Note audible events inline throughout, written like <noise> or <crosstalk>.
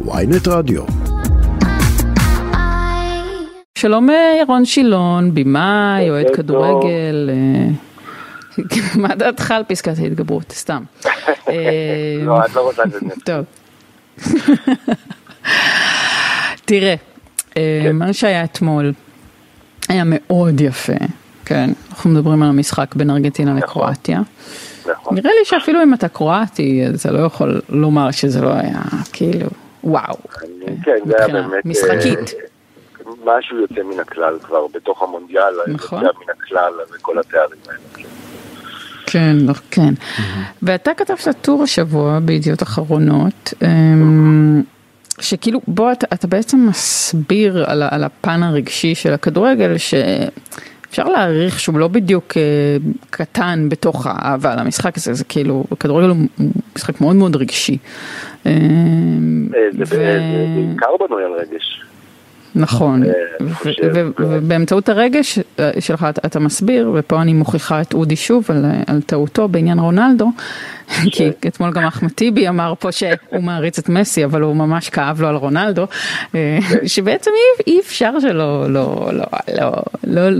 ויינט רדיו. שלום אה, ירון שילון, במאי, אוהד כדורגל. אה, <laughs> מה דעתך על פסקת ההתגברות? סתם. <laughs> לא, את לא רוצה את זה. <laughs> טוב. תראה, אה, מה שהיה אתמול היה מאוד יפה, כן, אנחנו מדברים על המשחק בין ארגנטינה לקרואטיה. נכון. נראה לי שאפילו אם אתה קרואטי, אז אתה לא יכול לומר שזה לא היה כאילו, וואו, כן, זה היה באמת... משחקית. אה, משהו יוצא מן הכלל כבר בתוך המונדיאל, נכון. יוצא מן הכלל וכל התארים האלה. כן, לא, כן. ואתה כתבת טור השבוע בידיעות אחרונות, אמ, שכאילו, בוא, אתה, אתה בעצם מסביר על, על הפן הרגשי של הכדורגל, שאפשר להעריך שהוא לא בדיוק אה, קטן בתוך האהבה למשחק הזה, זה כאילו, הכדורגל הוא משחק מאוד מאוד רגשי. אה, ו- זה בעיקר בנוי על רגש. נכון, אה, כן. ובאמצעות הרגש אה, שלך אתה- מסביר, ופה אני מוכיחה את אודי שוב על, אה, על טעותו בעניין רונלדו, <laughs> כי אתמול גם אחמד טיבי אמר פה שהוא מעריץ את מסי, אבל הוא ממש כאב לו על רונלדו, אה, שבעצם אי, אפשר שלא, לא, לא, לא, לא,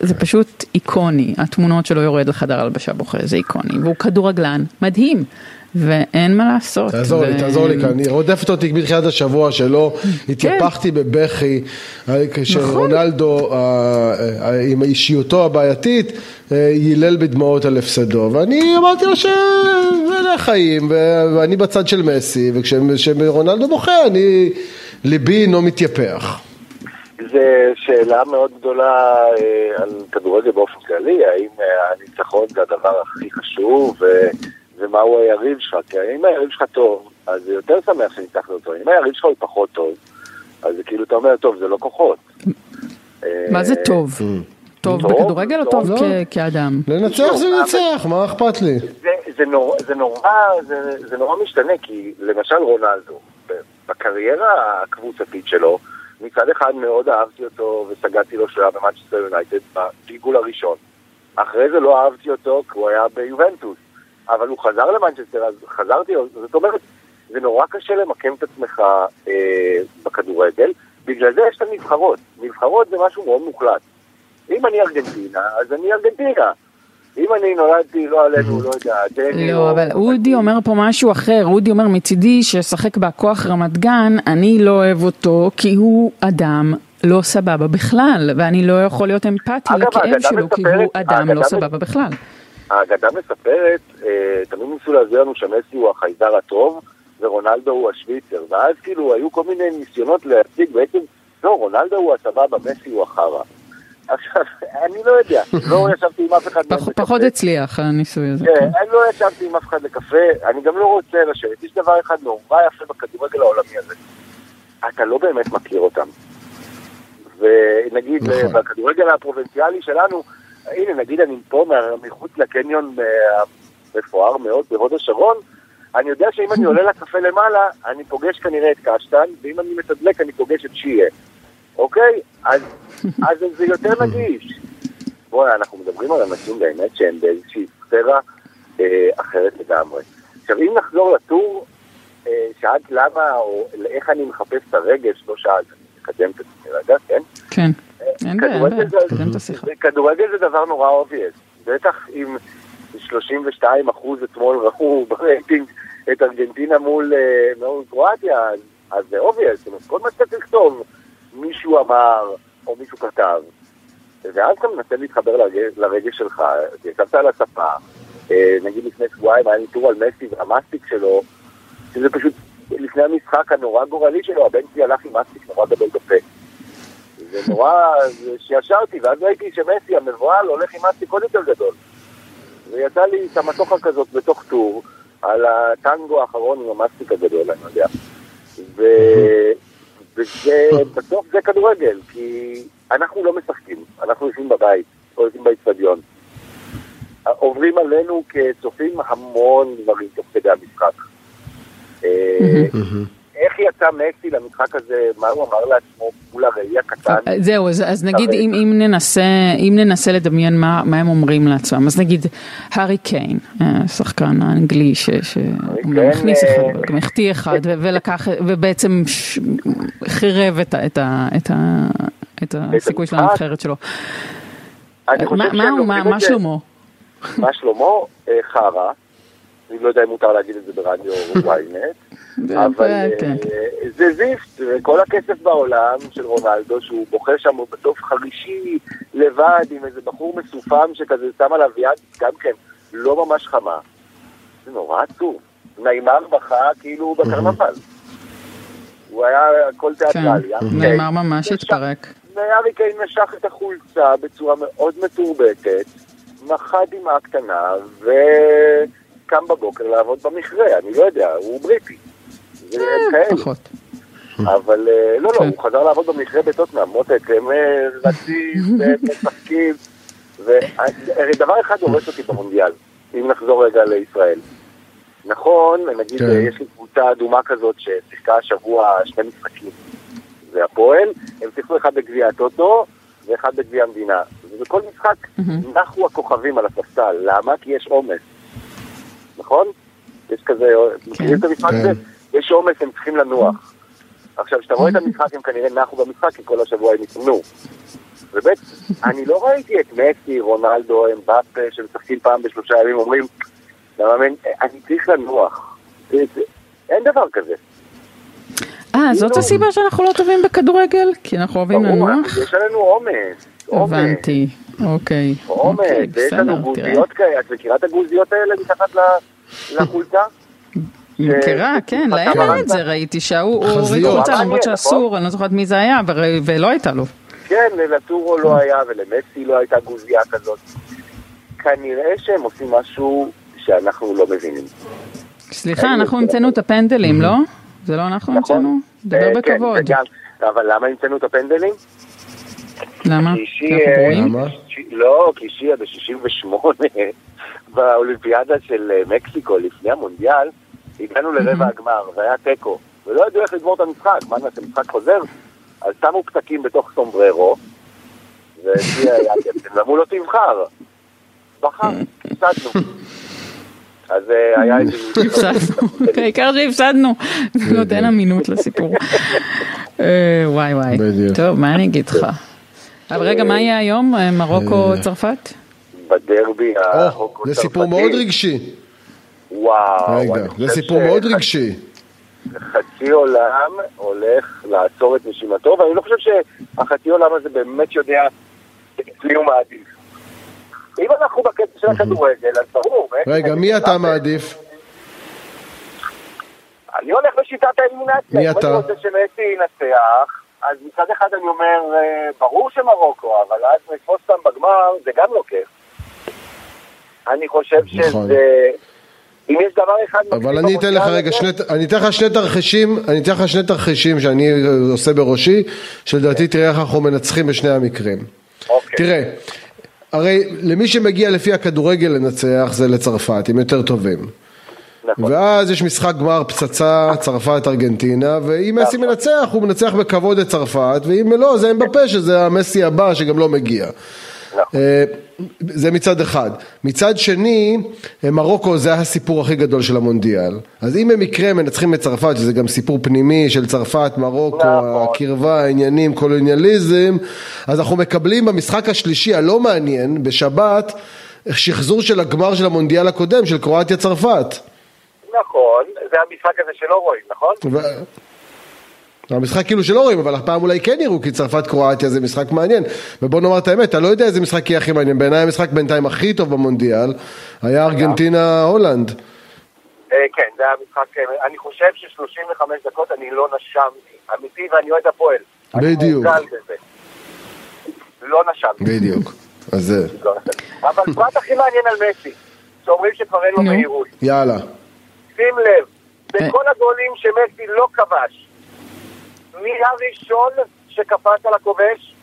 זה פשוט איקוני, התמונות שלו יורד לחדר הלבשה בוכה, זה איקוני, והוא כדורגלן מדהים. ואין מה לעשות. תעזור לי, ו- תעזור לי כאן, היא רודפת אותי מתחילת השבוע שלא התייפחתי בבכי אה, כשרונלדו אה, עם אישיותו הבעייתית אה, יילל בדמעות על הפסדו ואני אמרתי לו שאלה החיים ו- ואני בצד של מסי וכשרונלדו בוכה אני ליבי אינו מתייפח. זו שאלה מאוד גדולה אה, על כדורגל באופן כללי, האם אה, הניצחון זה הדבר הכי חשוב ו... ומהו היריב שלך, כי אם היריב שלך טוב, אז זה יותר שמח שניצחת אותו, אם היריב שלך הוא פחות טוב, אז זה כאילו אתה אומר, טוב, זה לא כוחות. מה זה אה, טוב? טוב טוב, בכדורגל או טוב. לא. כאדם? לנצח זה לנצח, מה אכפת לי? זה, זה, נור, זה, נורא, זה, זה נורא משתנה, כי למשל רונלדו, ב- בקריירה הקבוצתית שלו, מצד אחד מאוד אהבתי אותו וסגדתי לו שהוא היה במאצ'סטר יונייטד בגלגול הראשון. אחרי זה לא אהבתי אותו כי הוא היה ביובנטוס, אבל הוא חזר למנצ'סטר, אז חזרתי, זאת אומרת, זה נורא קשה למקם את עצמך אה, בכדורגל, בגלל זה יש את הנבחרות. נבחרות זה משהו מאוד מוחלט. אם אני ארגנטינה, אז אני ארגנטינה. אם אני נולדתי, לא עלינו, לא יודע, דני או... לא, אבל אודי אומר פה משהו אחר, אודי אומר מצידי שישחק בהכוח רמת גן, אני לא אוהב אותו כי הוא אדם לא סבבה בכלל, ואני לא יכול להיות אמפתי לכאב שלו כי הוא אדם לא סבבה בכלל. האגדה מספרת, אה, תמיד ניסו להסביר לנו שמסי הוא החייזר הטוב ורונלדו הוא השוויצר, ואז כאילו היו כל מיני ניסיונות להציג בעצם, לא, רונלדו הוא הסבבה, מסי הוא החרא. עכשיו, <laughs> אני לא יודע, לא ישבתי עם אף אחד מהם לקפה. פחות הצליח הניסוי הזה. כן, כן. אני לא ישבתי עם אף אחד לקפה, אני גם לא רוצה לשבת. יש דבר אחד נורא יפה בכדורגל העולמי הזה. אתה לא באמת מכיר אותם. ונגיד נכון. בכדורגל הפרובינציאלי שלנו, הנה נגיד אני פה מחוץ לקניון אה, המפואר מאוד בהוד השרון, אני יודע שאם אני עולה לקפה למעלה, אני פוגש כנראה את קשטן, ואם אני מתדלק אני פוגש את שיה. אוקיי? אז, אז זה יותר נגיש. בוא'נה, אנחנו מדברים על אנשים באמת שהם באיזושהי ספירה אה, אחרת לגמרי. עכשיו, אם נחזור לטור, אה, שאלת למה, או איך אני מחפש את הרגש, לא שאלת, אני מקדם את עצמי רגע, כן? כן, אין כדורגל זה- דבר נורא obvious. בטח אם 32 אחוז אתמול ראו ברייטינג את ארגנטינה מול אה, קרואטיה, אז- זה obvious. כל מה שאתה תכתוב, מישהו אמר, או מישהו כתב. ואז אתה מנסה להתחבר לרגש, שלך, ישבת על הספה, אה, נגיד לפני שבועיים היה לי טור על מסי והמאסטיק שלו, שזה פשוט לפני המשחק הנורא גורלי שלו, הבן שלי הלך עם מסטיק נורא גדול בפה. זה נורא, שישרתי, ואז ראיתי שמסי המבוהל הולך עם מסטיק עוד יותר גדול. ויצא לי את המתוכה כזאת בתוך טור, על הטנגו האחרון עם המסטיק הגדול, אני יודע. ו... וזה, בסוף זה כדורגל, כי אנחנו לא משחקים, אנחנו יושבים בבית, או יושבים באצטדיון. עוברים עלינו כצופים המון דברים תוך כדי המשחק. אה, איך יצא מסי למשחק הזה, מה הוא אמר לעצמו מול הראי הקטן? זהו, אז, אז נגיד אם, אם, ננסה, אם ננסה לדמיין מה, מה הם אומרים לעצמם, אז נגיד הארי קיין, שחקן האנגלי שהכניס אחד, אבל גם החטיא אחד, ולקח, ובעצם חירב את, את, את, את הסיכוי של הנבחרת שלו. מה שלמה? מה שלמה? חרא. אני לא יודע אם מותר להגיד את זה ברדיו ynet, <laughs> אבל אה, כן, כן. זה זיפט, כל הכסף בעולם של רונלדו, שהוא בוכה שם בסוף חרישי לבד עם איזה בחור מסופם שכזה שם עליו יד, גם כן, לא ממש חמה. זה נורא עצוב. נעימר בכה כאילו בקרנבל. הוא היה הכל תיאטרלי. כן, נעימר ממש התפרק. הארי קיין משך את החולצה בצורה מאוד מתורבתת, מחה דמעה קטנה, ו... קם בבוקר לעבוד במכרה, אני לא יודע, הוא בריטי. אה, פחות. אבל אה, לא, לא, כן. הוא חזר לעבוד במכרה בטוטנאם, מותק, הם רצים <laughs> ומשחקים. והרי דבר אחד הורס אותי במונדיאל, אם נחזור רגע לישראל. נכון, נגיד כן. יש לי קבוצה אדומה כזאת ששיחקה השבוע שני משחקים. זה הפועל, הם שיחקו אחד בגביע הטוטו ואחד בגביע המדינה. ובכל משחק נחו הכוכבים על הספסל, למה? כי יש עומס. נכון? יש כזה, כן. מכירים את המשחק הזה? כן. יש עומס, הם צריכים לנוח. עכשיו, כשאתה רואה את המשחק, הם כנראה נחו במשחק, כי כל השבוע הם יתנו. ובית, אני לא ראיתי את מסי, רונלדו, אמבאפה, שמשחקים פעם בשלושה ימים, אומרים, למאמן, אני צריך לנוח. אין דבר כזה. אה, זאת כאילו- הסיבה שאנחנו לא טובים בכדורגל? כי אנחנו אוהבים לנוח? יש עלינו עומס. הבנתי. אוקיי. עומד, אוקיי, ויש לנו גוזיות כאלה, את מכירה את הגוזיות האלה מתחת לחולצה? מכירה, כן, להם אין את זה, ראיתי שההוא הוריד חולצה למרות שאסור, נכון? אני לא זוכרת מי זה היה, ולא הייתה לו. כן, לטורו לא היה ולמסי לא הייתה גוזייה כזאת. כנראה שהם עושים משהו שאנחנו לא מבינים. סליחה, אנחנו המצאנו את הפנדלים, לא? זה לא אנחנו נכון. המצאנו? דבר אה, כן, בכבוד. אבל למה המצאנו את הפנדלים? למה? כי אנחנו גרועים? לא, כי שיעה ב-68, <laughs> באולימפיאדה של אה, מקסיקו לפני המונדיאל, הגענו לרבע הגמר, והיה תיקו, ולא ידעו איך לגמור את המשחק, מה נעשה, משחק חוזר? אז שמו פתקים בתוך סומבררו, ושיעה היה קפטן, ואמרו לו תבחר. בחר, הפסדנו. אז אה, היה איזה... הפסדנו, העיקר שהפסדנו, נותן אמינות לסיפור. אה, וואי וואי, טוב, מה אני אגיד לך? אבל רגע, מה יהיה היום? אה, מרוקו-צרפת? בדרבי המרוקו-צרפתי. זה סיפור מאוד רגשי. וואו. רגע, זה סיפור מאוד רגשי. חצי עולם הולך לעצור את נשימתו, ואני לא חושב שהחצי עולם הזה באמת יודע את מי הוא מעדיף. אם אנחנו בקטע של הכדורגל, אז ברור. רגע, מי אתה מעדיף? אני הולך בשיטת האלימינציה. מי אתה? אני רוצה שמסי ינצח. אז מצד אחד אני אומר, אה, ברור שמרוקו, אבל אז לתפוס אותם בגמר זה גם לא כיף. אני חושב נכון. שזה... אם יש דבר אחד... אבל אני אתן לך רגע, שני, אני אתן לך שני תרחישים, אני אתן לך שני תרחישים שאני עושה בראשי, שלדעתי תראה איך אנחנו מנצחים בשני המקרים. אוקיי. תראה, הרי למי שמגיע לפי הכדורגל לנצח זה לצרפת, הם יותר טובים. נכון. ואז יש משחק גמר פצצה, צרפת ארגנטינה, ואם מסי נכון. מנצח, הוא מנצח בכבוד את צרפת, ואם לא, זה אמבפה, שזה המסי הבא שגם לא מגיע. נכון. אה, זה מצד אחד. מצד שני, אה, מרוקו זה הסיפור הכי גדול של המונדיאל. אז אם במקרה מנצחים את צרפת, שזה גם סיפור פנימי של צרפת, מרוקו, נכון. הקרבה, העניינים, קולוניאליזם, אז אנחנו מקבלים במשחק השלישי הלא מעניין, בשבת, שחזור של הגמר של המונדיאל הקודם, של קרואטיה-צרפת. נכון, זה המשחק הזה שלא רואים, נכון? ו... המשחק כאילו שלא רואים, אבל הפעם אולי כן יראו, כי צרפת קרואטיה זה משחק מעניין. ובוא נאמר את האמת, אתה לא יודע איזה משחק יהיה הכי מעניין. בעיניי המשחק בינתיים הכי טוב במונדיאל היה ארגנטינה-הולנד. אה, כן, זה היה משחק, אה, אני חושב ש-35 דקות אני לא נשמתי, אמיתי ואני אוהד הפועל. בדיוק. לא נשמתי. בדיוק. אז זה... לא אבל פרט הכי מעניין על מסי, שאומרים שכבר אין לו מהירות. יאללה. שים לב, בכל הגולים שמסי לא כבש, מי הראשון שקפץ על הכובש?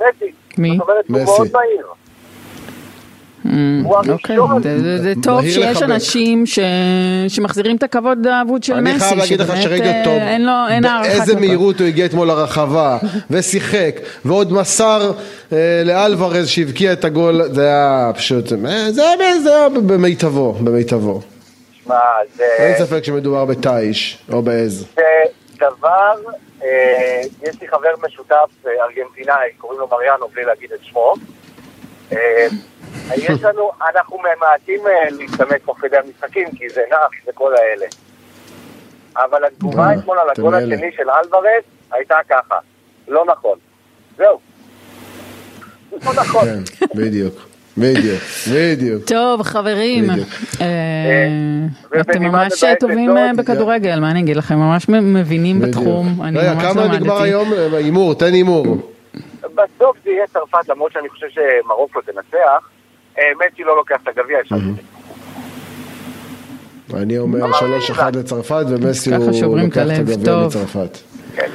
מסי. מי? זאת אומרת, הוא מאוד מהיר. הוא אוקיי. זה- טוב שיש. אנשים שמחזירים את הכבוד האבוד של אני מסי, חייב להגיד לך שבאמת, שראיתי אה, אותו, אין לו, אין הערכה באיזה. מהירות הוא הגיע אתמול לרחבה, <laughs> ושיחק, ועוד מסר אה, לאלוורז שהבקיע את הגול, זה היה פשוט, אה, זה היה במיטבו, במיטבו. שמע, זה... אין ספק שמדובר בתיש, או בעז. זה דבר, אה, יש לי חבר משותף אה, ארגנטינאי, קוראים לו מריאנו, בלי להגיד את שמו. אה, יש לנו, אנחנו ממעטים אה, להשתמש תוך כדי המשחקים, כי זה נח וכל האלה. אבל התגובה אה, אתמול על הגול. השני של אלוורז הייתה ככה, לא נכון. זהו. לא נכון. כן, בדיוק, בדיוק, בדיוק. טוב חברים, בדיוק. אה, אתם ממש טובים מאוד, אה, בכדורגל, מה אני אגיד לכם, ממש מבינים. בתחום, אני ממש כמה נגמר למדתי. היום? אה, הימור, תן הימור. בסוף זה יהיה צרפת, למרות שאני חושב שמרוקו תנצח. אה, מסי לא לוקח את הגביע, יש לנו. אני אומר 3-1 לצרפת, ומסי הוא לוקח את הגביע. כן.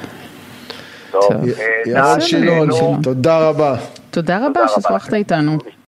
טוב. אה, ירון נעם, שילון, תודה רבה. תודה רבה ששוחחת. איתנו.